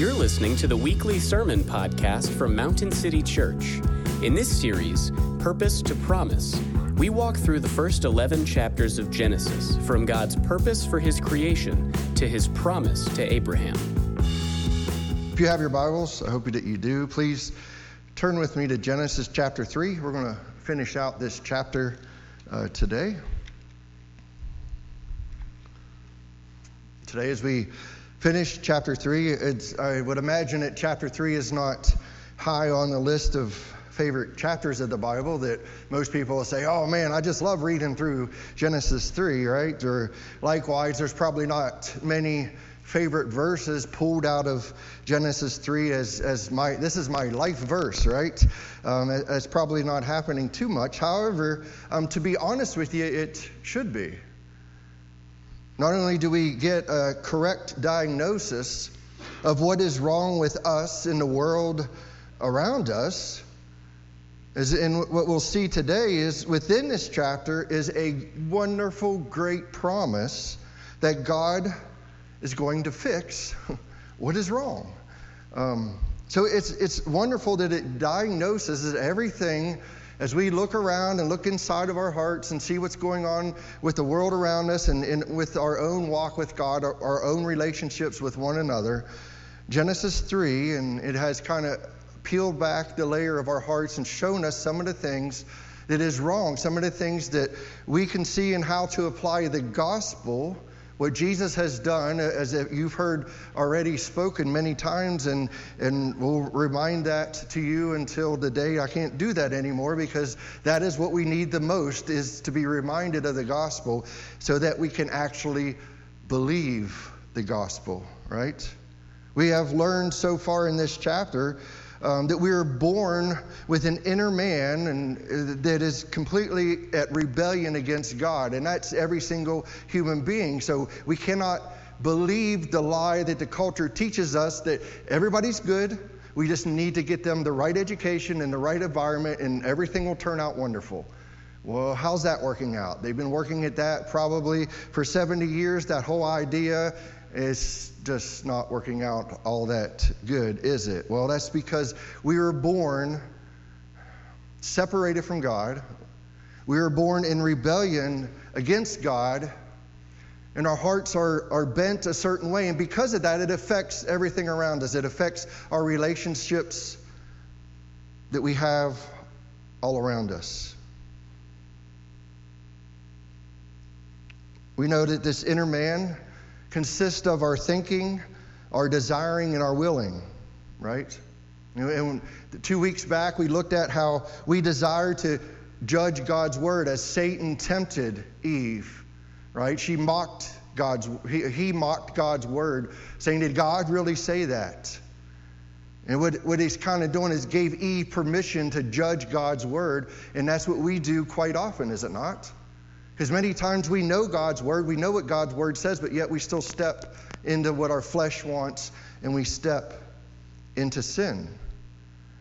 You're listening to the weekly sermon podcast from Mountain City Church. In this series, Purpose to Promise, we walk through the first 11 chapters of Genesis from God's purpose for his creation to his promise to Abraham. If you have your Bibles, I hope that you do, please turn with me to Genesis chapter 3. We're going to finish out this chapter uh, today. Today, as we finish chapter 3, I would imagine that chapter 3 is not high on the list of favorite chapters of the Bible that most people will say, oh man, I just love reading through Genesis 3, right? Or likewise, there's probably not many favorite verses pulled out of Genesis 3 as, as my, this is my life verse, right? Um, it's probably not happening too much. However, um, to be honest with you, it should be. Not only do we get a correct diagnosis of what is wrong with us in the world around us, as in what we'll see today is within this chapter is a wonderful, great promise that God is going to fix what is wrong. Um, so it's, it's wonderful that it diagnoses everything as we look around and look inside of our hearts and see what's going on with the world around us and, and with our own walk with God, our, our own relationships with one another, Genesis 3, and it has kind of peeled back the layer of our hearts and shown us some of the things that is wrong, some of the things that we can see and how to apply the gospel what Jesus has done, as you've heard already spoken many times, and, and we'll remind that to you until the day I can't do that anymore because that is what we need the most is to be reminded of the gospel so that we can actually believe the gospel, right? We have learned so far in this chapter um, that we are born with an inner man and uh, that is completely at rebellion against God, and that's every single human being. So we cannot believe the lie that the culture teaches us that everybody's good. We just need to get them the right education and the right environment, and everything will turn out wonderful. Well, how's that working out? They've been working at that probably for 70 years, that whole idea. It's just not working out all that good, is it? Well, that's because we were born separated from God. We were born in rebellion against God, and our hearts are, are bent a certain way. And because of that, it affects everything around us. It affects our relationships that we have all around us. We know that this inner man consist of our thinking, our desiring, and our willing, right? And two weeks back, we looked at how we desire to judge God's word as Satan tempted Eve, right? She mocked God's, he, he mocked God's word, saying, Did God really say that? And what, what he's kind of doing is gave Eve permission to judge God's word, and that's what we do quite often, is it not? Because many times we know God's word, we know what God's word says, but yet we still step into what our flesh wants and we step into sin.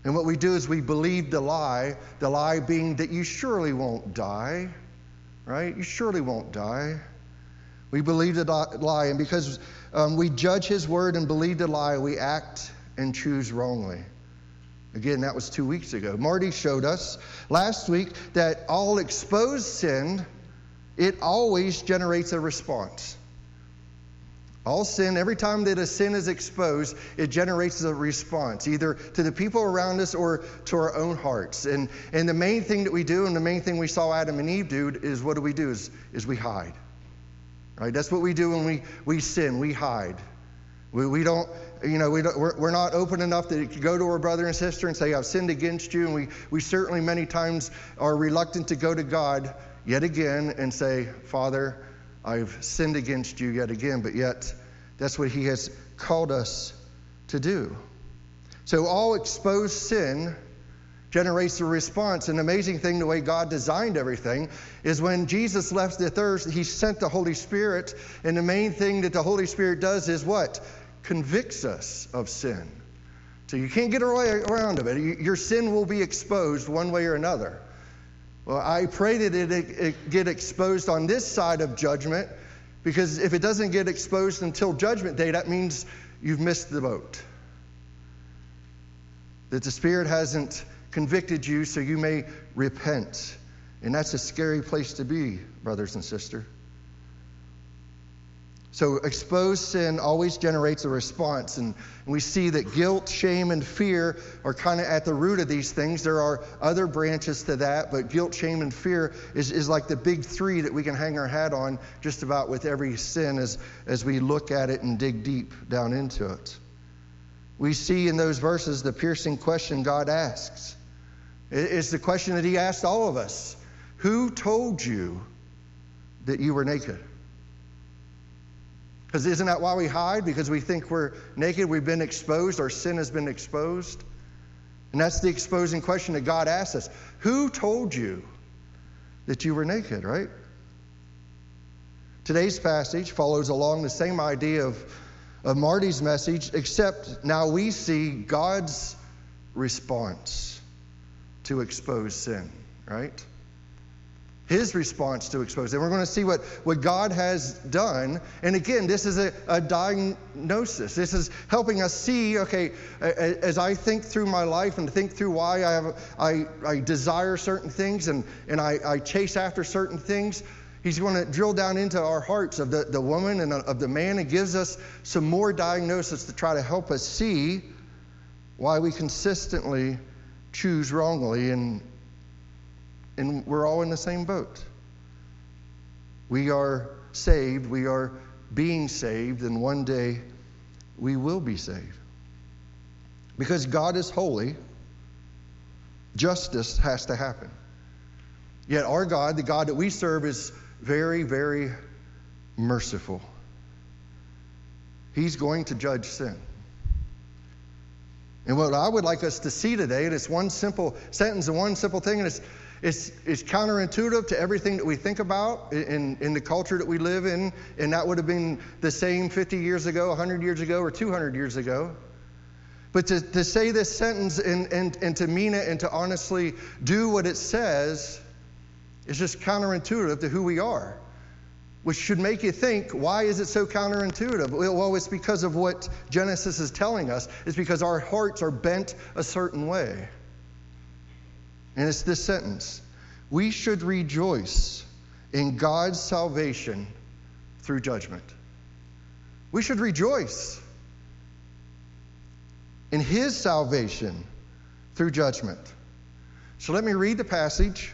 And what we do is we believe the lie, the lie being that you surely won't die, right? You surely won't die. We believe the lie, and because um, we judge His word and believe the lie, we act and choose wrongly. Again, that was two weeks ago. Marty showed us last week that all exposed sin it always generates a response. All sin, every time that a sin is exposed, it generates a response, either to the people around us or to our own hearts. And, and the main thing that we do, and the main thing we saw Adam and Eve do, is what do we do? Is, is we hide. Right? That's what we do when we, we sin, we hide. We, we don't, you know, we don't, we're, we're not open enough to go to our brother and sister and say, I've sinned against you. And we, we certainly many times are reluctant to go to God yet again and say, Father, I've sinned against you yet again, but yet that's what He has called us to do. So, all exposed sin generates a response. An amazing thing, the way God designed everything, is when Jesus left the earth, He sent the Holy Spirit, and the main thing that the Holy Spirit does is what? Convicts us of sin. So you can't get around of it. Your sin will be exposed one way or another. Well, I pray that it, it, it get exposed on this side of judgment, because if it doesn't get exposed until judgment day, that means you've missed the boat. That the Spirit hasn't convicted you, so you may repent. And that's a scary place to be, brothers and sisters. So, exposed sin always generates a response. And we see that guilt, shame, and fear are kind of at the root of these things. There are other branches to that, but guilt, shame, and fear is, is like the big three that we can hang our hat on just about with every sin as, as we look at it and dig deep down into it. We see in those verses the piercing question God asks. It's the question that He asked all of us Who told you that you were naked? Because isn't that why we hide? Because we think we're naked, we've been exposed, our sin has been exposed. And that's the exposing question that God asks us Who told you that you were naked, right? Today's passage follows along the same idea of, of Marty's message, except now we see God's response to expose sin, right? His response to expose And we're going to see what, what God has done. And again, this is a, a diagnosis. This is helping us see, okay, as I think through my life and think through why I, have, I, I desire certain things and, and I, I chase after certain things, He's going to drill down into our hearts of the, the woman and uh, of the man and gives us some more diagnosis to try to help us see why we consistently choose wrongly and and we're all in the same boat. We are saved, we are being saved, and one day we will be saved. Because God is holy, justice has to happen. Yet our God, the God that we serve, is very, very merciful. He's going to judge sin. And what I would like us to see today, and it's one simple sentence and one simple thing, and it's it's, it's counterintuitive to everything that we think about in, in the culture that we live in, and that would have been the same 50 years ago, 100 years ago, or 200 years ago. But to, to say this sentence and, and, and to mean it and to honestly do what it says is just counterintuitive to who we are, which should make you think, why is it so counterintuitive? Well, it's because of what Genesis is telling us. It's because our hearts are bent a certain way. And it's this sentence We should rejoice in God's salvation through judgment. We should rejoice in His salvation through judgment. So let me read the passage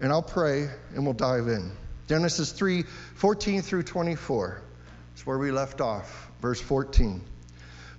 and I'll pray and we'll dive in. Genesis 3 14 through 24. That's where we left off, verse 14.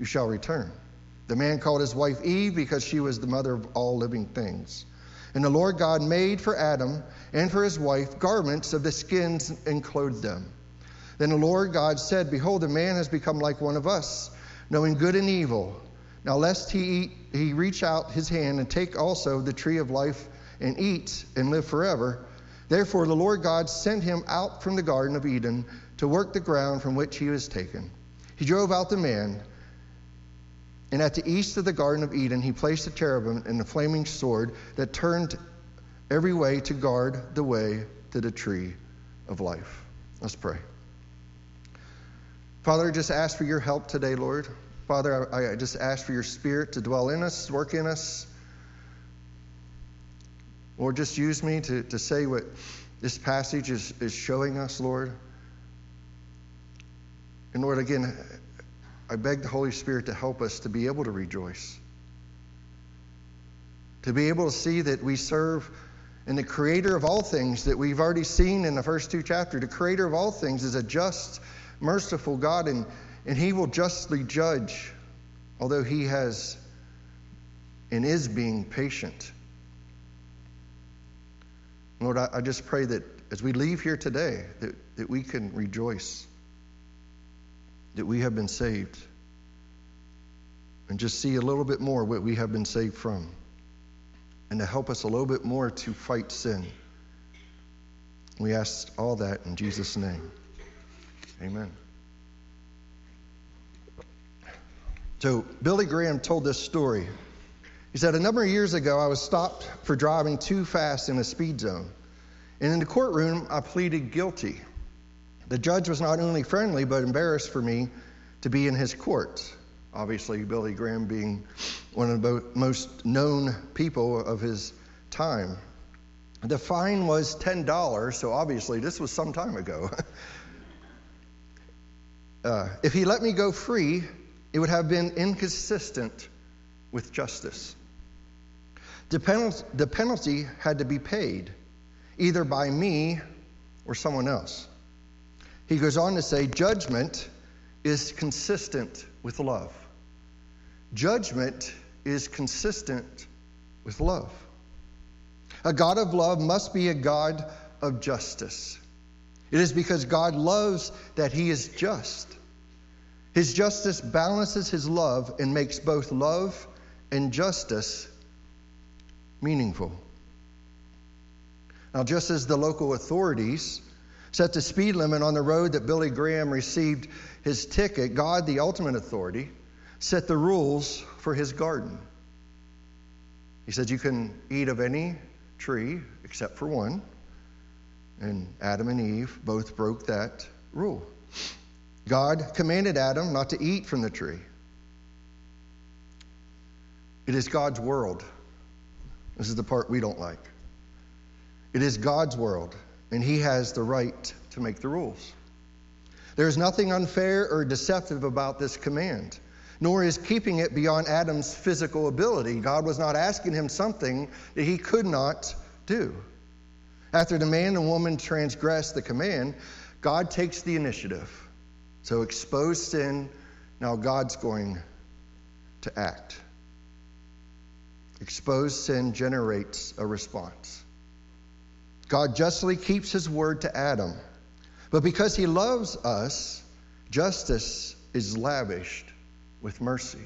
you shall return. The man called his wife Eve because she was the mother of all living things. And the Lord God made for Adam and for his wife garments of the skins and clothed them. Then the Lord God said, Behold, the man has become like one of us, knowing good and evil. Now, lest he, eat, he reach out his hand and take also the tree of life and eat and live forever. Therefore, the Lord God sent him out from the Garden of Eden to work the ground from which he was taken. He drove out the man and at the east of the Garden of Eden, he placed a cherubim and a flaming sword that turned every way to guard the way to the tree of life. Let's pray. Father, I just ask for your help today, Lord. Father, I, I just ask for your spirit to dwell in us, work in us. Lord, just use me to, to say what this passage is, is showing us, Lord. And Lord, again, I beg the Holy Spirit to help us to be able to rejoice. to be able to see that we serve and the creator of all things that we've already seen in the first two chapters, the creator of all things is a just, merciful God, and, and he will justly judge, although he has and is being patient. Lord, I, I just pray that as we leave here today, that, that we can rejoice that we have been saved and just see a little bit more what we have been saved from and to help us a little bit more to fight sin. We ask all that in Jesus' name. Amen. So, Billy Graham told this story. He said, A number of years ago, I was stopped for driving too fast in a speed zone. And in the courtroom, I pleaded guilty. The judge was not only friendly, but embarrassed for me to be in his court. Obviously, Billy Graham being one of the most known people of his time. The fine was $10, so obviously this was some time ago. uh, if he let me go free, it would have been inconsistent with justice. The the penalty had to be paid, either by me or someone else. He goes on to say, judgment is consistent with love. Judgment is consistent with love. A God of love must be a God of justice. It is because God loves that he is just. His justice balances his love and makes both love and justice meaningful. Now, just as the local authorities set the speed limit on the road that Billy Graham received his ticket, God, the ultimate authority, set the rules for his garden. He said, You can eat of any tree except for one. And Adam and Eve both broke that rule. God commanded Adam not to eat from the tree. It is God's world. This is the part we don't like. It is God's world, and He has the right to make the rules. There is nothing unfair or deceptive about this command nor is keeping it beyond Adam's physical ability. God was not asking him something that he could not do. After the man and woman transgress the command, God takes the initiative. So expose sin, now God's going to act. Exposed sin generates a response. God justly keeps his word to Adam. But because he loves us, justice is lavished with mercy.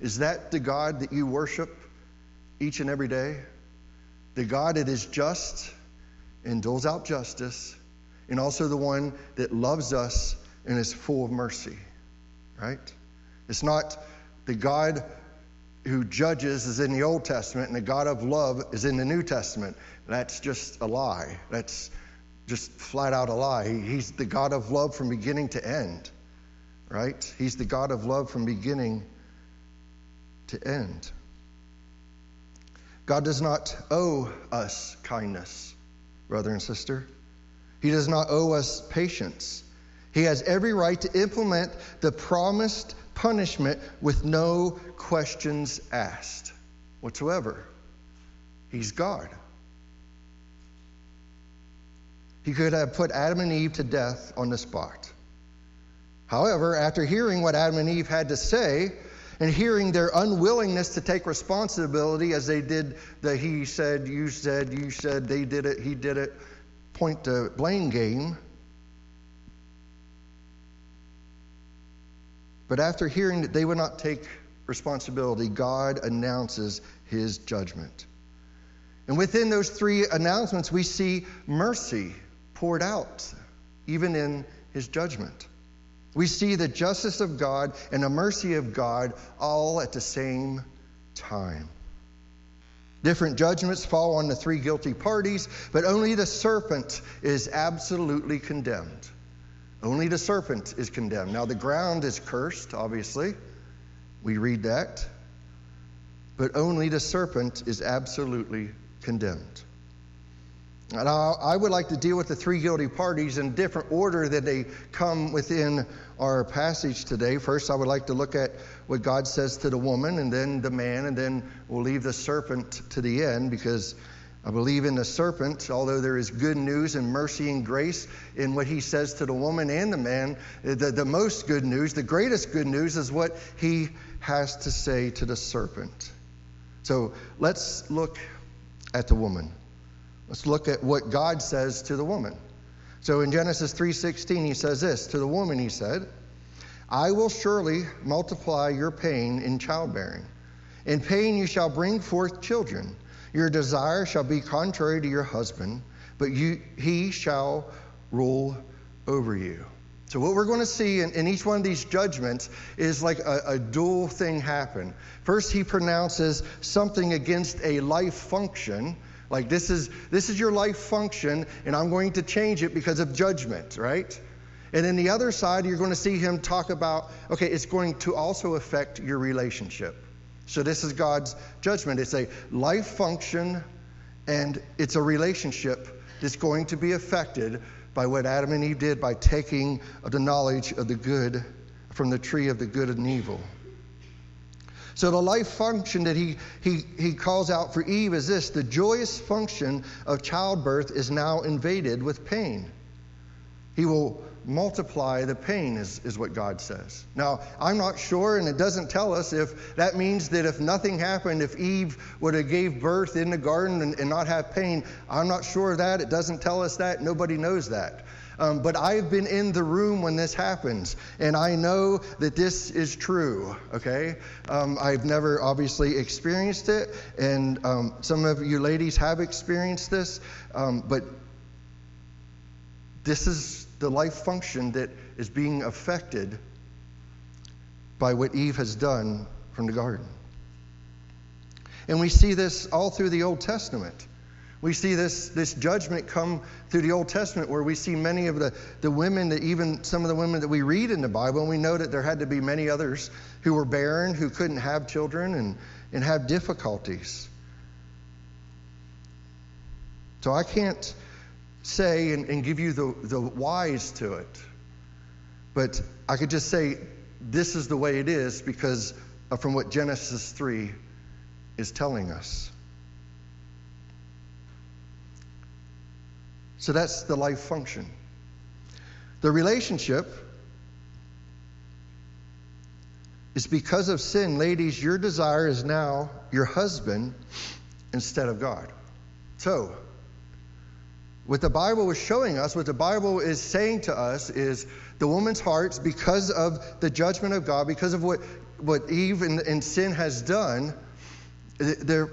Is that the God that you worship each and every day? The God that is just and doles out justice, and also the one that loves us and is full of mercy, right? It's not the God who judges is in the Old Testament and the God of love is in the New Testament. That's just a lie. That's just flat out a lie. He's the God of love from beginning to end right? He's the God of love from beginning to end. God does not owe us kindness, brother and sister. He does not owe us patience. He has every right to implement the promised punishment with no questions asked whatsoever. He's God. He could have put Adam and Eve to death on the spot. However, after hearing what Adam and Eve had to say, and hearing their unwillingness to take responsibility as they did the he said, you said, you said, they did it, he did it, point to blame game. But after hearing that they would not take responsibility, God announces his judgment. And within those three announcements, we see mercy poured out, even in his judgment. We see the justice of God and the mercy of God all at the same time. Different judgments fall on the three guilty parties, but only the serpent is absolutely condemned. Only the serpent is condemned. Now, the ground is cursed, obviously. We read that. But only the serpent is absolutely condemned. And I, would like to deal with the three guilty parties in different order that they come within our passage today. First, I would like to look at what God says to the woman, and then the man, and then we'll leave the serpent to the end because I believe in the serpent, although there is good news and mercy and grace in what he says to the woman and the man. The, the most good news, the greatest good news, is what he has to say to the serpent. So let's look at the woman. Let's look at what God says to the woman. So in Genesis 3:16 he says this, to the woman he said, I will surely multiply your pain in childbearing. In pain you shall bring forth children. Your desire shall be contrary to your husband, but you, he shall rule over you. So, what we're going to see in, in each one of these judgments is like a, a dual thing happen. First, he pronounces something against a life function, like this is this is your life function, and I'm going to change it because of judgment, right? And then the other side, you're going to see him talk about, okay, it's going to also affect your relationship. So this is God's judgment. It's a life function and it's a relationship that's going to be affected by what Adam and Eve did by taking the knowledge of the good from the tree of the good and evil. So the life function that he, he, he calls out for Eve is this the joyous function of childbirth is now invaded with pain. He will multiply the pain, is, is what God says. Now, I'm not sure, and it doesn't tell us if that means that if nothing happened, if Eve would have gave birth in the garden and, and not have pain, I'm not sure of that. It doesn't tell us that. Nobody knows that. Um, but I've been in the room when this happens, and I know that this is true, okay? Um, I've never obviously experienced it, and um, some of you ladies have experienced this, um, but this is the life function that is being affected by what Eve has done from the garden. And we see this all through the Old Testament. We see this, this judgment come through the Old Testament where we see many of the, the women that even some of the women that we read in the Bible, and we know that there had to be many others who were barren, who couldn't have children, and, and have difficulties. So I can't say and, and give you the, the whys to it. But I could just say this is the way it is because from what Genesis 3 is telling us. So that's the life function. The relationship is because of sin, ladies, your desire is now your husband instead of God. So, what the Bible is showing us, what the Bible is saying to us, is the woman's hearts, because of the judgment of God, because of what, what Eve and, and sin has done, they're,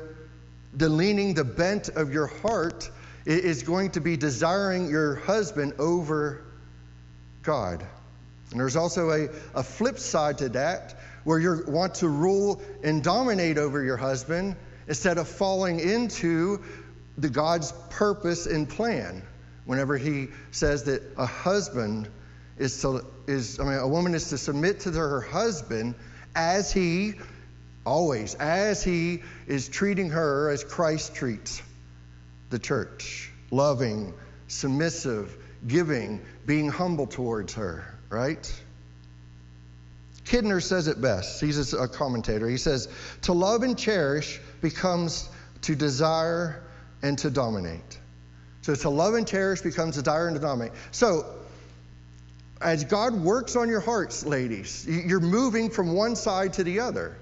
the leaning, the bent of your heart is going to be desiring your husband over God. And there's also a, a flip side to that where you want to rule and dominate over your husband instead of falling into the God's purpose and plan whenever he says that a husband is to is I mean a woman is to submit to her husband as he always as he is treating her as Christ treats the church loving submissive giving being humble towards her right Kidner says it best. He's a commentator. He says, To love and cherish becomes to desire and to dominate. So to love and cherish becomes desire and to dominate. So as God works on your hearts, ladies, you're moving from one side to the other,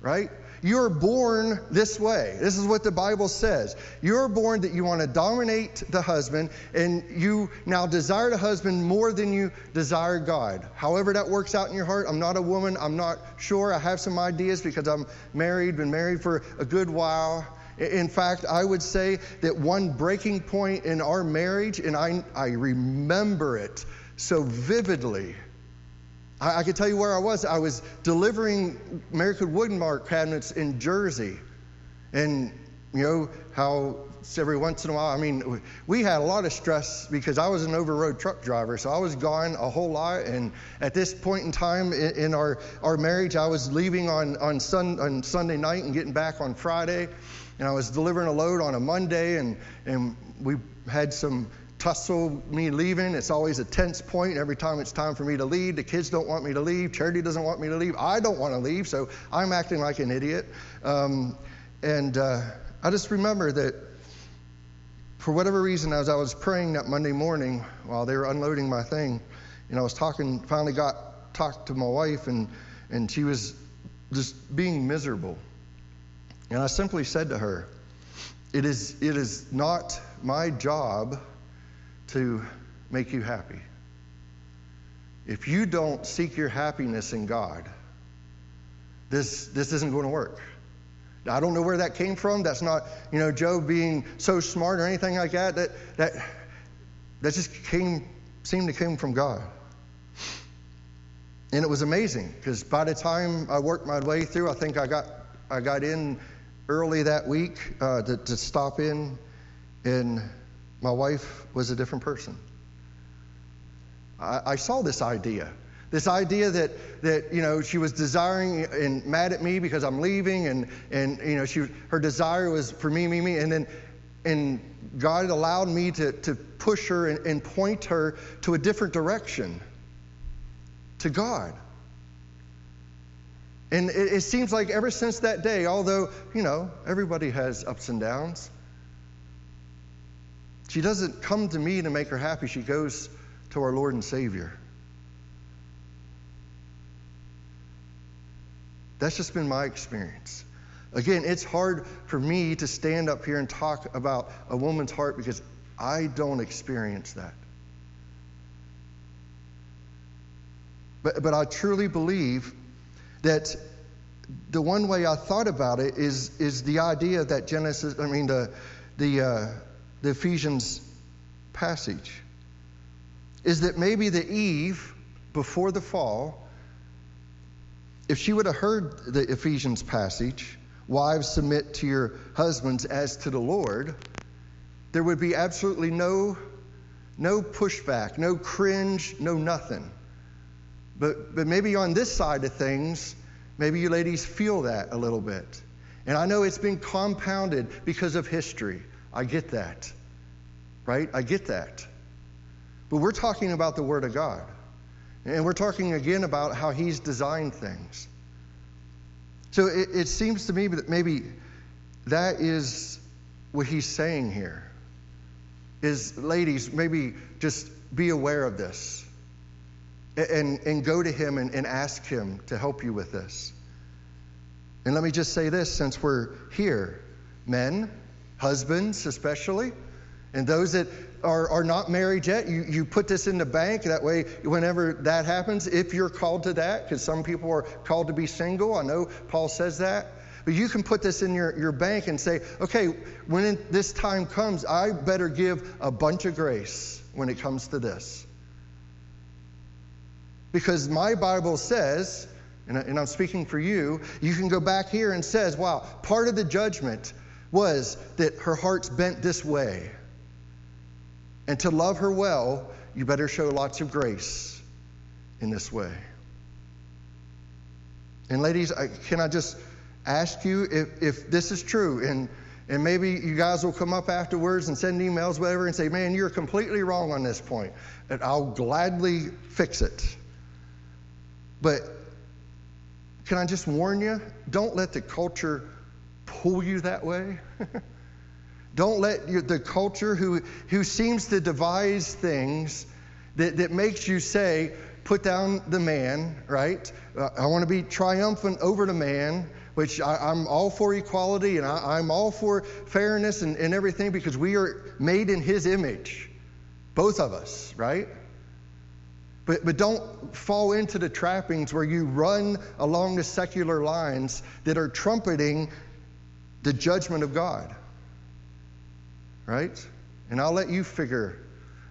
right? You're born this way. This is what the Bible says. You're born that you want to dominate the husband, and you now desire the husband more than you desire God. However, that works out in your heart. I'm not a woman. I'm not sure. I have some ideas because I'm married, been married for a good while. In fact, I would say that one breaking point in our marriage, and I, I remember it so vividly. I, I could tell you where I was. I was delivering American Woodmark cabinets in Jersey. And you know how every once in a while, I mean, we had a lot of stress because I was an over-road truck driver, so I was gone a whole lot. And at this point in time in, in our, our marriage, I was leaving on, on, sun, on Sunday night and getting back on Friday and I was delivering a load on a Monday, and, and we had some tussle me leaving. It's always a tense point every time it's time for me to leave. The kids don't want me to leave. Charity doesn't want me to leave. I don't want to leave, so I'm acting like an idiot. Um, and uh, I just remember that for whatever reason, as I was praying that Monday morning while they were unloading my thing, and I was talking, finally got talked to my wife, and, and she was just being miserable. And I simply said to her, it is, it is not my job to make you happy. If you don't seek your happiness in God, this, this isn't going to work. I don't know where that came from. That's not, you know, Joe being so smart or anything like that. That, that, that just came, seemed to come from God. And it was amazing because by the time I worked my way through, I think I got, I got in early that week uh, to, to stop in, and my wife was a different person. I, I saw this idea. This idea that, that you know she was desiring and mad at me because I'm leaving, and, and you know she, her desire was for me, me, me, and then and God allowed me to, to push her and, and point her to a different direction, to God. And it, it, seems like ever since that day, although, you know, everybody has ups and downs, she doesn't come to me to make her happy. She goes to our Lord and Savior. That's just been my experience. Again, it's hard for me to stand up here and talk about a woman's heart because I don't experience that. But, but I truly believe that the one way I thought about it is, is the idea that Genesis, I mean, the, the, uh, the Ephesians passage, is that maybe the Eve before the fall, if she would have heard the Ephesians passage, wives submit to your husbands as to the Lord, there would be absolutely no, no pushback, no cringe, no nothing. But, but maybe on this side of things, maybe you ladies feel that a little bit. And I know it's been compounded because of history. I get that. Right? I get that. But we're talking about the Word of God. And we're talking again about how He's designed things. So it, it seems to me that maybe that is what He's saying here. Is ladies, maybe just be aware of this and, and go to him and, and ask him to help you with this. And let me just say this since we're here men, husbands especially, and those that are, are not married yet, you, you put this in the bank. That way, whenever that happens, if you're called to that, because some people are called to be single, I know Paul says that. But you can put this in your, your bank and say, okay, when this time comes, I better give a bunch of grace when it comes to this. Because my Bible says, and I'm speaking for you, you can go back here and says, wow, part of the judgment was that her heart's bent this way. And to love her well, you better show lots of grace in this way. And ladies, I, can I just ask you if, if this is true? And, and maybe you guys will come up afterwards and send emails, whatever, and say, man, you're completely wrong on this point. And I'll gladly fix it. But can I just warn you? Don't let the culture pull you that way. Don't let your, the culture who, who seems to devise things that, that makes you say, put down the man, right? I want to be triumphant over the man, which I, am all for equality and I, am all for fairness and, and everything because we are made in his image, both of us, right? But, but don't fall into the trappings where you run along the secular lines that are trumpeting the judgment of God. Right? And I'll let you figure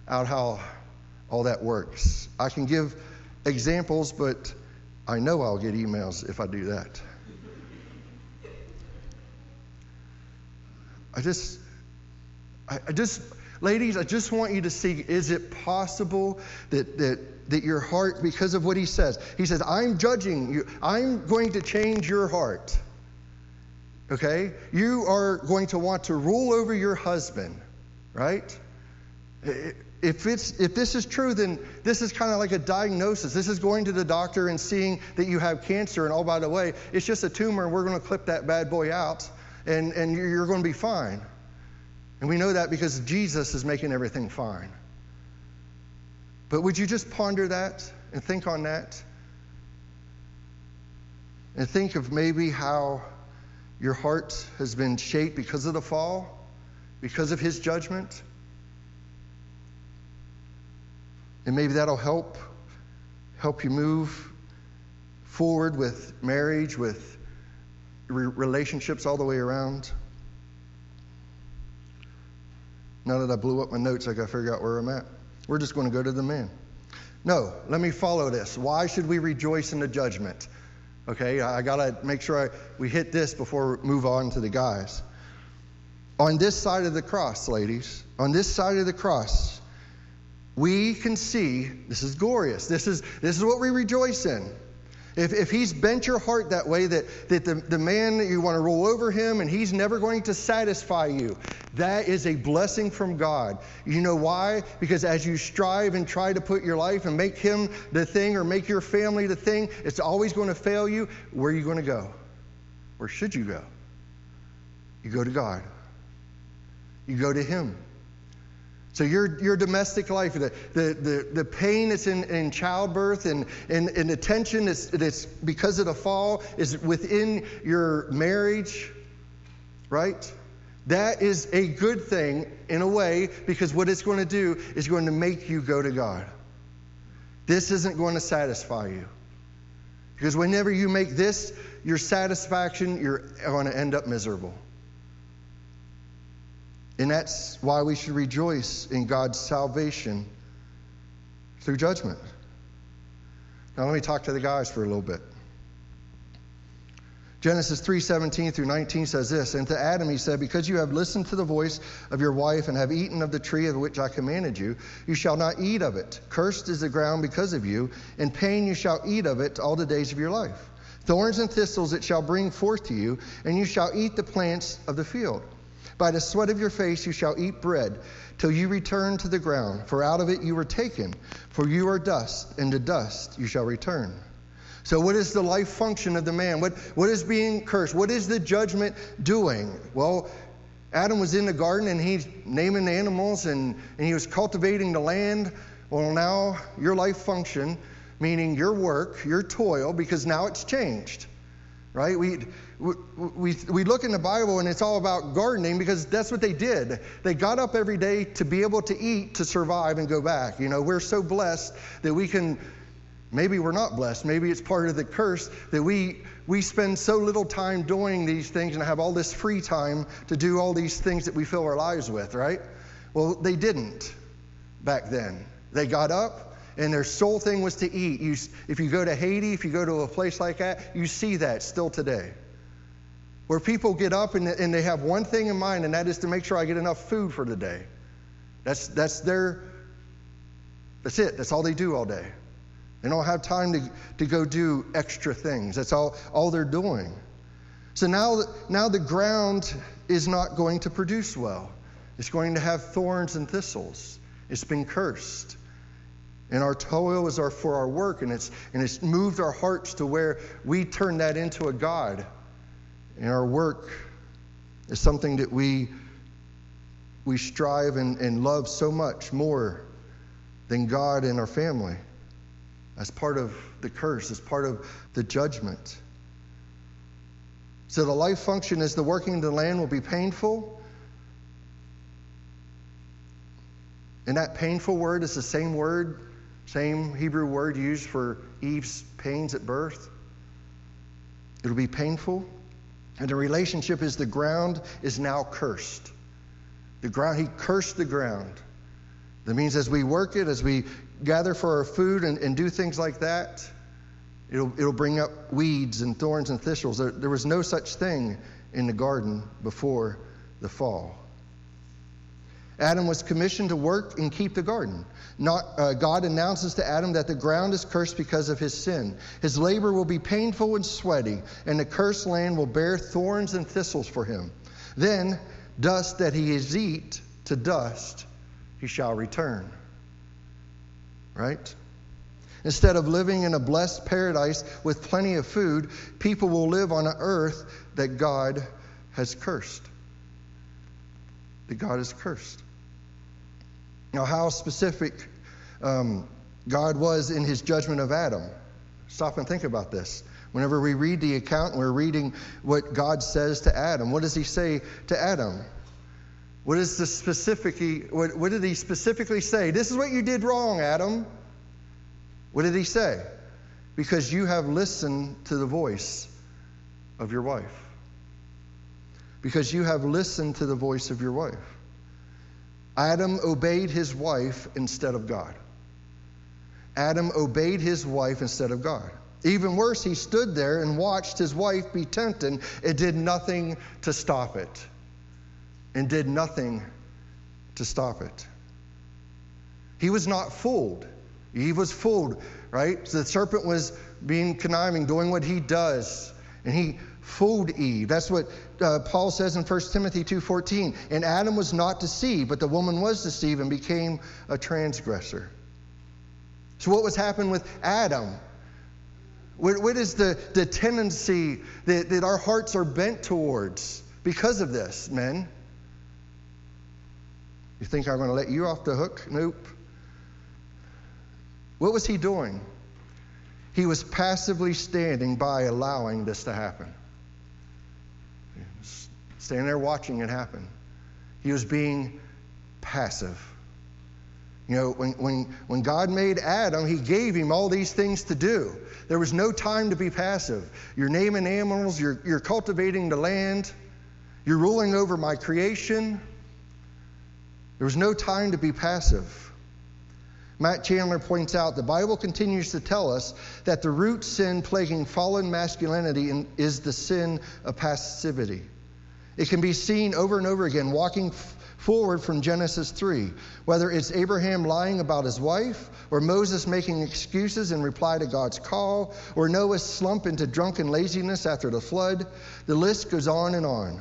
out how all that works. I can give examples, but I know I'll get emails if I do that. I just, I, I just, ladies, I just want you to see is it possible that, that that your heart, because of what he says, he says, I'm judging you, I'm going to change your heart. Okay? You are going to want to rule over your husband, right? If, it's, if this is true, then this is kind of like a diagnosis. This is going to the doctor and seeing that you have cancer, and oh, by the way, it's just a tumor, and we're going to clip that bad boy out, and, and you're going to be fine. And we know that because Jesus is making everything fine. But would you just ponder that and think on that? And think of maybe how your heart has been shaped because of the fall, because of his judgment. And maybe that'll help help you move forward with marriage, with re- relationships all the way around. Now that I blew up my notes, I got to figure out where I'm at. We're just going to go to the man. No, let me follow this. Why should we rejoice in the judgment? Okay, I got to make sure I, we hit this before we move on to the guys. On this side of the cross, ladies, on this side of the cross, we can see this is glorious. This is, this is what we rejoice in. If, if he's bent your heart that way, that, that the, the man that you want to roll over him and he's never going to satisfy you, that is a blessing from God. You know why? Because as you strive and try to put your life and make him the thing or make your family the thing, it's always going to fail you. Where are you going to go? Where should you go? You go to God, you go to him. So your, your domestic life, the, the, the, the pain that's in, in childbirth and, and, and the tension that's, that's because of the fall is within your marriage, right? That is a good thing in a way because what it's going to do is going to make you go to God. This isn't going to satisfy you. Because whenever you make this your satisfaction, you're going to end up miserable. And that's why we should rejoice in God's salvation through judgment. Now let me talk to the guys for a little bit. Genesis 3:17 through 19 says this, and to Adam he said, "Because you have listened to the voice of your wife and have eaten of the tree of which I commanded you, you shall not eat of it. Cursed is the ground because of you, in pain you shall eat of it all the days of your life. Thorns and thistles it shall bring forth to you, and you shall eat the plants of the field." By the sweat of your face you shall eat bread till you return to the ground, for out of it you were taken. For you are dust, and to dust you shall return. So, what is the life function of the man? What, what is being cursed? What is the judgment doing? Well, Adam was in the garden and he's naming the animals and, and he was cultivating the land. Well, now your life function, meaning your work, your toil, because now it's changed, right? We, we, we look in the Bible and it's all about gardening because that's what they did. They got up every day to be able to eat, to survive, and go back. You know, we're so blessed that we can, maybe we're not blessed, maybe it's part of the curse that we, we spend so little time doing these things and have all this free time to do all these things that we fill our lives with, right? Well, they didn't back then. They got up, and their sole thing was to eat. You, if you go to Haiti, if you go to a place like that, you see that still today where people get up and, and they have one thing in mind, and that is to make sure I get enough food for the day. That's, that's their, that's it. That's all they do all day. They don't have time to, to go do extra things. That's all, all they're doing. So now, now the ground is not going to produce well. It's going to have thorns and thistles. It's been cursed. And our toil is our, for our work, and it's, and it's moved our hearts to where we turn that into a God and our work is something that we, we strive and, and love so much more than God and our family as part of the curse, as part of the judgment. So the life function is the working of the land will be painful. And that painful word is the same word, same Hebrew word used for Eve's pains at birth. It'll be painful. And the relationship is the ground is now cursed. The ground, he cursed the ground. That means as we work it, as we gather for our food and, and do things like that, it'll, it'll bring up weeds and thorns and thistles. There, there was no such thing in the garden before the fall. Adam was commissioned to work and keep the garden. Not, uh, God announces to Adam that the ground is cursed because of his sin. His labor will be painful and sweaty, and the cursed land will bear thorns and thistles for him. Then, dust that he is eat, to dust he shall return. Right? Instead of living in a blessed paradise with plenty of food, people will live on an earth that God has cursed. That God has cursed. Now, how specific um, God was in his judgment of Adam. Stop and think about this. Whenever we read the account, we're reading what God says to Adam. What does he say to Adam? What is the specifically, what, what did he specifically say? This is what you did wrong, Adam. What did he say? Because you have listened to the voice of your wife. Because you have listened to the voice of your wife. Adam obeyed his wife instead of God. Adam obeyed his wife instead of God. Even worse, he stood there and watched his wife be tempted and did nothing to stop it. And did nothing to stop it. He was not fooled. Eve was fooled, right? So the serpent was being conniving, doing what he does. And he fooled Eve. That's what uh, Paul says in 1 Timothy 2:14. And Adam was not deceived, but the woman was deceived and became a transgressor. So what was happening with Adam? what, what is the, the tendency that, that our hearts are bent towards because of this, men? You think I'm going to let you off the hook? Nope. What was he doing? He was passively standing by allowing this to happen. Standing there watching it happen. He was being passive. You know, when, when, when God made Adam, he gave him all these things to do. There was no time to be passive. You're naming animals, you're, you're cultivating the land, you're ruling over my creation. There was no time to be passive. Matt Chandler points out the Bible continues to tell us that the root sin plaguing fallen masculinity is the sin of passivity. It can be seen over and over again, walking forward from Genesis 3, whether it's Abraham lying about his wife, or Moses making excuses in reply to God's call, or Noah's slump into drunken laziness after the flood, the list goes on and on.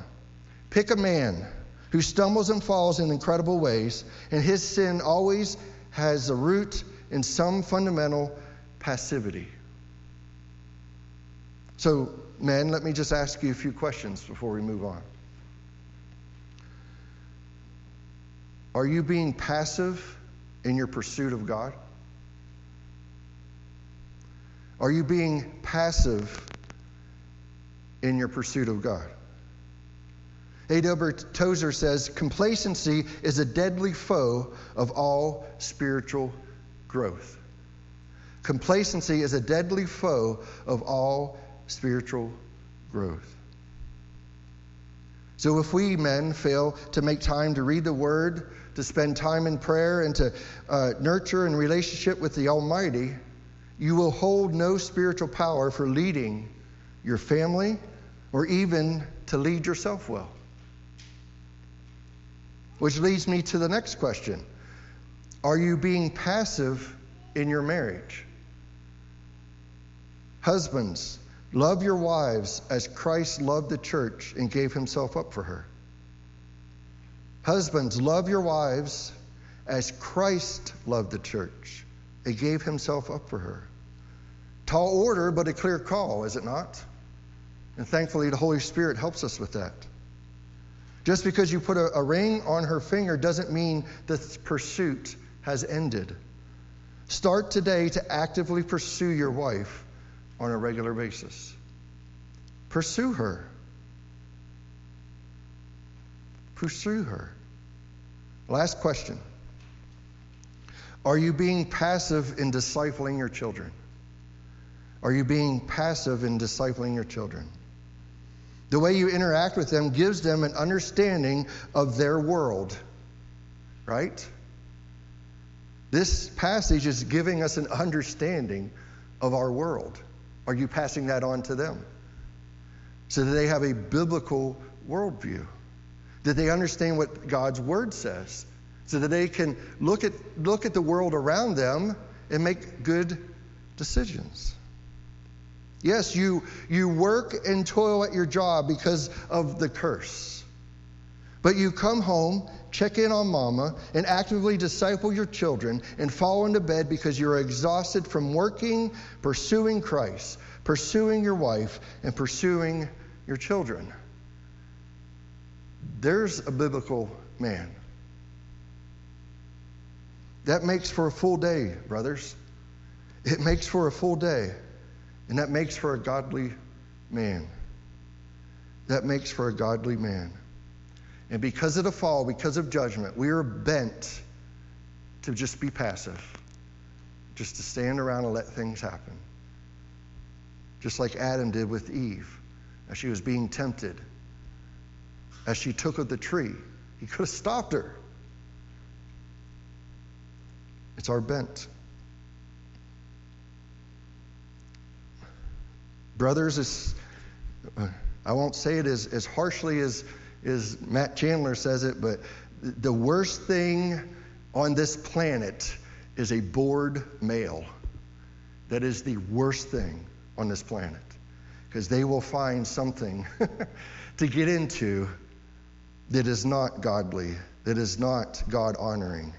Pick a man who stumbles and falls in incredible ways, and his sin always has a root in some fundamental passivity. So, men, let me just ask you a few questions before we move on. Are you being passive in your pursuit of God? Are you being passive in your pursuit of God? A.W. Tozer says complacency is a deadly foe of all spiritual growth. Complacency is a deadly foe of all spiritual growth. So if we men fail to make time to read the Word, to spend time in prayer, and to uh, nurture and relationship with the Almighty, you will hold no spiritual power for leading your family or even to lead yourself well. Which leads me to the next question Are you being passive in your marriage? Husbands, love your wives as Christ loved the church and gave himself up for her. Husbands, love your wives as Christ loved the church and gave himself up for her. Tall order, but a clear call, is it not? And thankfully, the Holy Spirit helps us with that. Just because you put a, a ring on her finger doesn't mean the pursuit has ended. Start today to actively pursue your wife on a regular basis. Pursue her. Pursue her. Last question Are you being passive in discipling your children? Are you being passive in discipling your children? The way you interact with them gives them an understanding of their world, right? This passage is giving us an understanding of our world. Are you passing that on to them? So that they have a biblical worldview. That they understand what God's word says so that they can look at, look at the world around them and make good decisions. Yes, you, you work and toil at your job because of the curse. But you come home, check in on mama, and actively disciple your children and fall into bed because you're exhausted from working, pursuing Christ, pursuing your wife, and pursuing your children. There's a biblical man. That makes for a full day, brothers. It makes for a full day. And that makes for a godly man. That makes for a godly man. And because of the fall, because of judgment, we are bent to just be passive, just to stand around and let things happen. Just like Adam did with Eve as she was being tempted, as she took of the tree. He could have stopped her. It's our bent. Brothers, I won't say it as, as harshly as, as Matt Chandler says it, but the worst thing on this planet is a bored male. That is the worst thing on this planet because they will find something to get into that is not godly, that is not God honoring.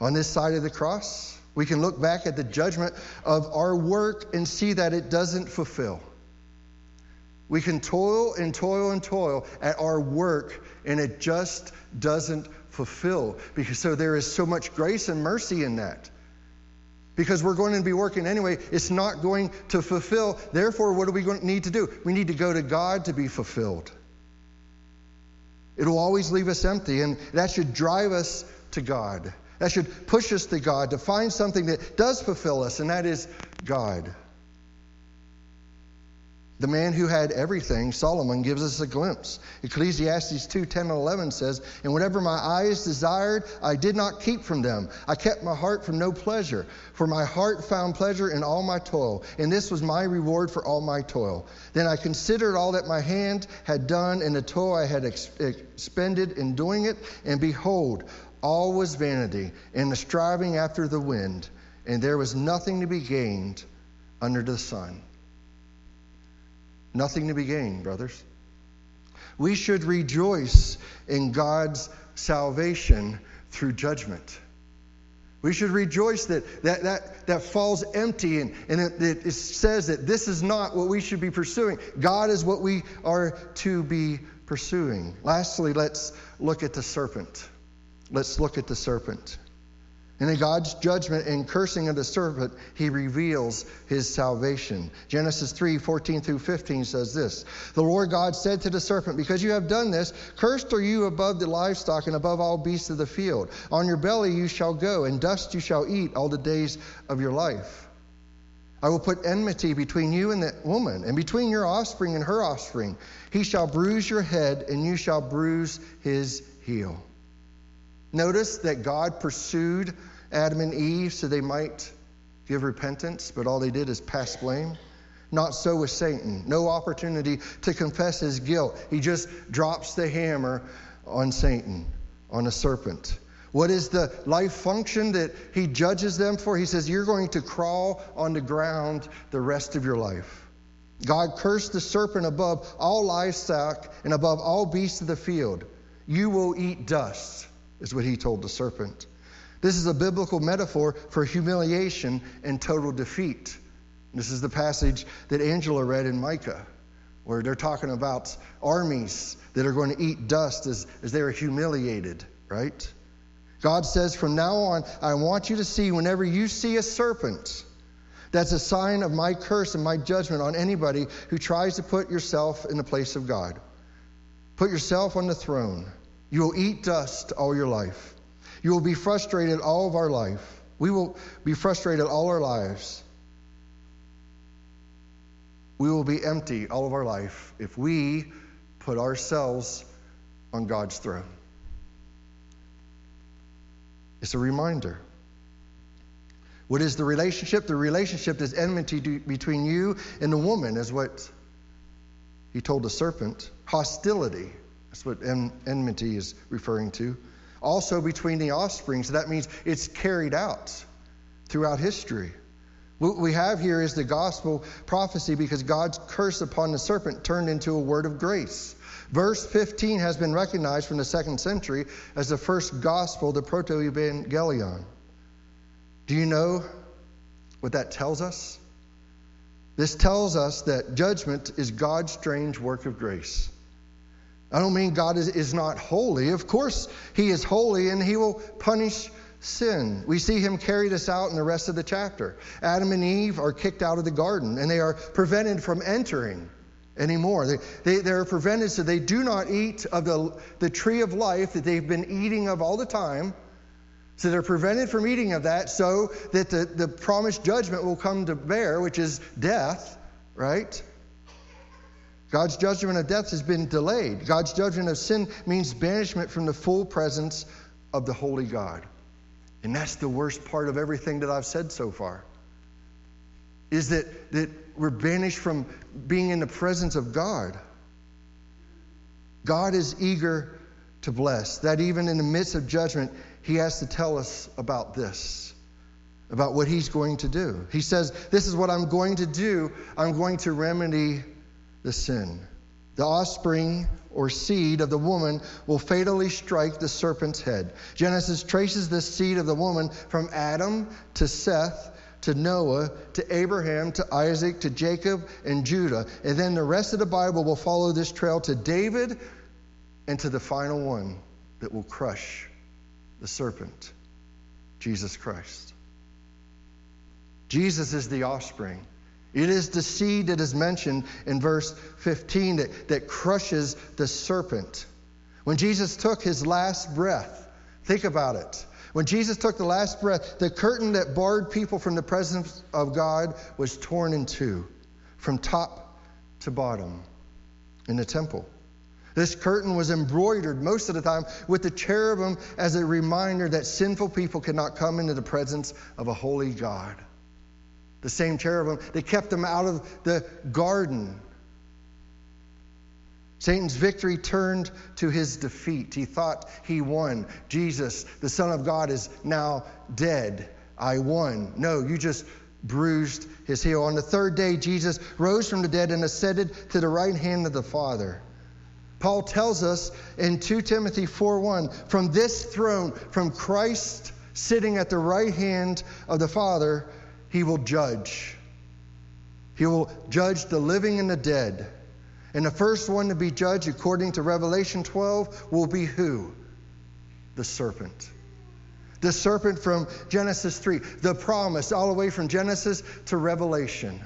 On this side of the cross, we can look back at the judgment of our work and see that it doesn't fulfill. We can toil and toil and toil at our work, and it just doesn't fulfill. Because so there is so much grace and mercy in that. Because we're going to be working anyway, it's not going to fulfill. Therefore, what do we need to do? We need to go to God to be fulfilled. It'll always leave us empty, and that should drive us to God. That should push us to God to find something that does fulfill us, and that is God. The man who had everything, Solomon, gives us a glimpse. Ecclesiastes 2 10 and 11 says, And whatever my eyes desired, I did not keep from them. I kept my heart from no pleasure, for my heart found pleasure in all my toil, and this was my reward for all my toil. Then I considered all that my hand had done and the toil I had expended in doing it, and behold, all was vanity and the striving after the wind, and there was nothing to be gained under the sun. Nothing to be gained, brothers. We should rejoice in God's salvation through judgment. We should rejoice that that, that, that falls empty and, and it, it says that this is not what we should be pursuing. God is what we are to be pursuing. Lastly, let's look at the serpent. Let's look at the serpent. And in God's judgment and cursing of the serpent, he reveals his salvation. Genesis 3 14 through 15 says this The Lord God said to the serpent, Because you have done this, cursed are you above the livestock and above all beasts of the field. On your belly you shall go, and dust you shall eat all the days of your life. I will put enmity between you and the woman, and between your offspring and her offspring. He shall bruise your head, and you shall bruise his heel. Notice that God pursued Adam and Eve so they might give repentance, but all they did is pass blame. Not so with Satan. No opportunity to confess his guilt. He just drops the hammer on Satan, on a serpent. What is the life function that he judges them for? He says, You're going to crawl on the ground the rest of your life. God cursed the serpent above all livestock and above all beasts of the field. You will eat dust is what he told the serpent. This is a biblical metaphor for humiliation and total defeat. This is the passage that Angela read in Micah, where they're talking about armies that are going to eat dust as, as they are humiliated, right? God says, from now on, I want you to see whenever you see a serpent, that's a sign of my curse and my judgment on anybody who tries to put yourself in the place of God. Put yourself on the throne. You will eat dust all your life. You will be frustrated all of our life. We will be frustrated all our lives. We will be empty all of our life if we put ourselves on God's throne. It's a reminder. What is the relationship? The relationship is enmity between you and the woman, is what he told the serpent. Hostility. That's what en- enmity is referring to. Also between the offspring, so that means it's carried out throughout history. What we have here is the gospel prophecy because God's curse upon the serpent turned into a word of grace. Verse 15 has been recognized from the second century as the first gospel, the proto evangelion. Do you know what that tells us? This tells us that judgment is God's strange work of grace. I don't mean God is, is not holy. Of course, He is holy and He will punish sin. We see Him carry this out in the rest of the chapter. Adam and Eve are kicked out of the garden and they are prevented from entering anymore. They, they, they're prevented so they do not eat of the, the tree of life that they've been eating of all the time. So they're prevented from eating of that so that the, the promised judgment will come to bear, which is death, right? God's judgment of death has been delayed. God's judgment of sin means banishment from the full presence of the holy God. And that's the worst part of everything that I've said so far. Is that, that we're banished from being in the presence of God. God is eager to bless, that even in the midst of judgment, He has to tell us about this, about what He's going to do. He says, This is what I'm going to do. I'm going to remedy the sin. The offspring or seed of the woman will fatally strike the serpent's head. Genesis traces this seed of the woman from Adam to Seth to Noah, to Abraham, to Isaac, to Jacob, and Judah. And then the rest of the Bible will follow this trail to David and to the final one that will crush the serpent, Jesus Christ. Jesus is the offspring. It is the seed that is mentioned in verse 15 that, that crushes the serpent. When Jesus took his last breath, think about it. When Jesus took the last breath, the curtain that barred people from the presence of God was torn in two, from top to bottom, in the temple. This curtain was embroidered most of the time with the cherubim as a reminder that sinful people could not come into the presence of a holy God. The same cherubim, they kept them out of the garden Satan's victory turned to his defeat. He thought he won. Jesus, the Son of God, is now dead. I won. No, you just bruised his heel. On the third day, Jesus rose from the dead and ascended to the right hand of the Father. Paul tells us in 2 Timothy 4:1, from this throne, from Christ sitting at the right hand of the Father, he will judge. He will judge the living and the dead. And the first one to be judged, according to Revelation 12, will be who? The serpent. The serpent from Genesis 3, the promise, all the way from Genesis to Revelation.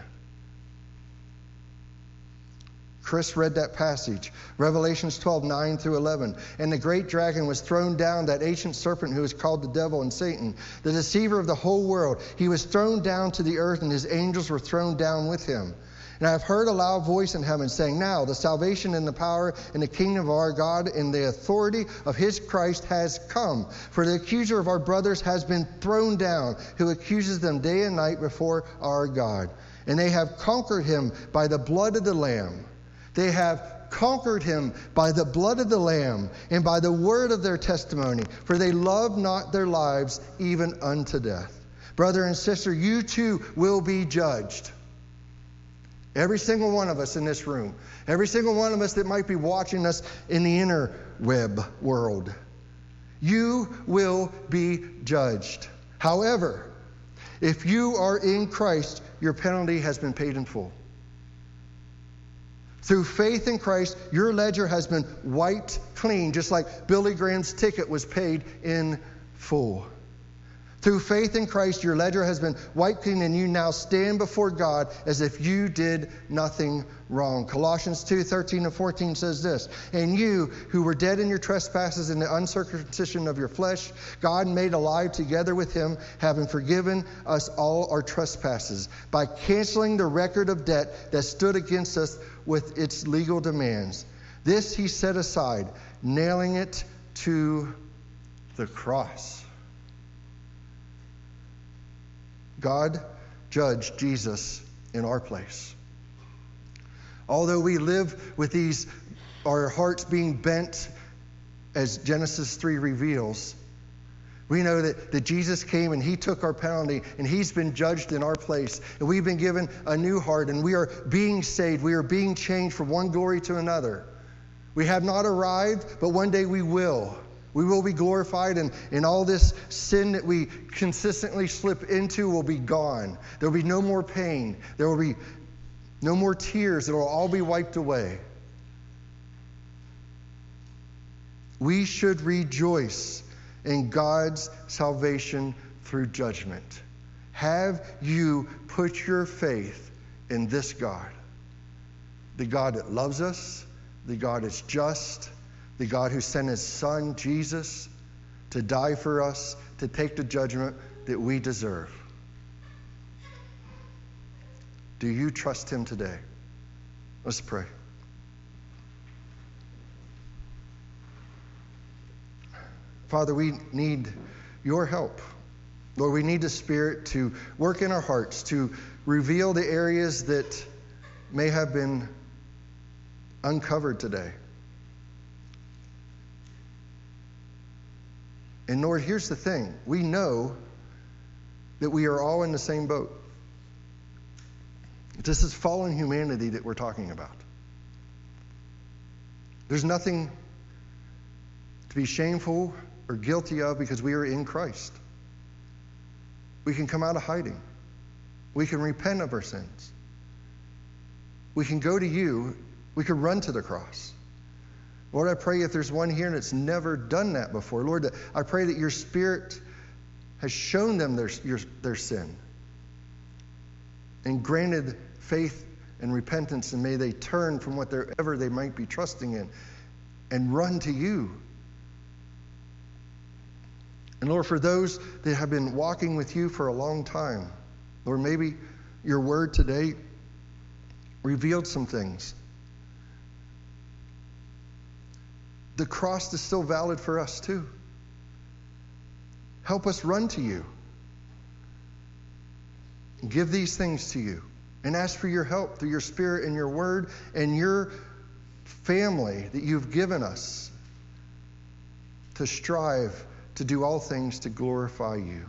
Chris read that passage, Revelations 12, 9 through 11. And the great dragon was thrown down, that ancient serpent who is called the devil and Satan, the deceiver of the whole world. He was thrown down to the earth, and his angels were thrown down with him. And I have heard a loud voice in heaven saying, Now the salvation and the power and the kingdom of our God and the authority of his Christ has come. For the accuser of our brothers has been thrown down, who accuses them day and night before our God. And they have conquered him by the blood of the Lamb. They have conquered him by the blood of the Lamb and by the word of their testimony, for they love not their lives even unto death. Brother and sister, you too will be judged. Every single one of us in this room, every single one of us that might be watching us in the inner web world, you will be judged. However, if you are in Christ, your penalty has been paid in full. Through faith in Christ, your ledger has been wiped clean, just like Billy Graham's ticket was paid in full. Through faith in Christ, your ledger has been wiped clean, and you now stand before God as if you did nothing wrong. Colossians 2 13 and 14 says this And you, who were dead in your trespasses and the uncircumcision of your flesh, God made alive together with him, having forgiven us all our trespasses, by canceling the record of debt that stood against us with its legal demands. This he set aside, nailing it to the cross. God judged Jesus in our place. Although we live with these, our hearts being bent, as Genesis 3 reveals, we know that, that Jesus came and he took our penalty and he's been judged in our place. And we've been given a new heart and we are being saved. We are being changed from one glory to another. We have not arrived, but one day we will. We will be glorified, and, and all this sin that we consistently slip into will be gone. There will be no more pain. There will be no more tears. It will all be wiped away. We should rejoice in God's salvation through judgment. Have you put your faith in this God? The God that loves us, the God that's just, the God who sent his son, Jesus, to die for us, to take the judgment that we deserve. Do you trust him today? Let's pray. Father, we need your help. Lord, we need the Spirit to work in our hearts, to reveal the areas that may have been uncovered today. And Lord, here's the thing we know that we are all in the same boat. This is fallen humanity that we're talking about. There's nothing to be shameful or guilty of because we are in Christ. We can come out of hiding. We can repent of our sins. We can go to you. We can run to the cross. Lord, I pray if there's one here that's never done that before, Lord, I pray that your Spirit has shown them their, your, their sin and granted faith and repentance, and may they turn from whatever they might be trusting in and run to you. And Lord, for those that have been walking with you for a long time, Lord, maybe your word today revealed some things. The cross is still valid for us too. Help us run to you. Give these things to you and ask for your help through your spirit and your word and your family that you've given us to strive to do all things to glorify you.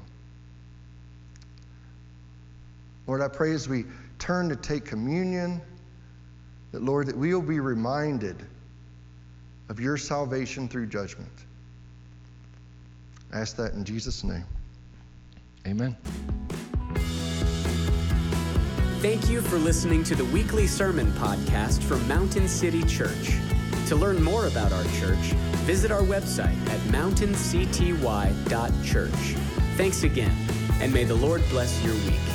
Lord, I pray as we turn to take communion, that, Lord, that we will be reminded of your salvation through judgment. I ask that in Jesus' name. Amen. Thank you for listening to the weekly sermon podcast from Mountain City Church. To learn more about our church, visit our website at mountaincty.church. Thanks again, and may the Lord bless your week.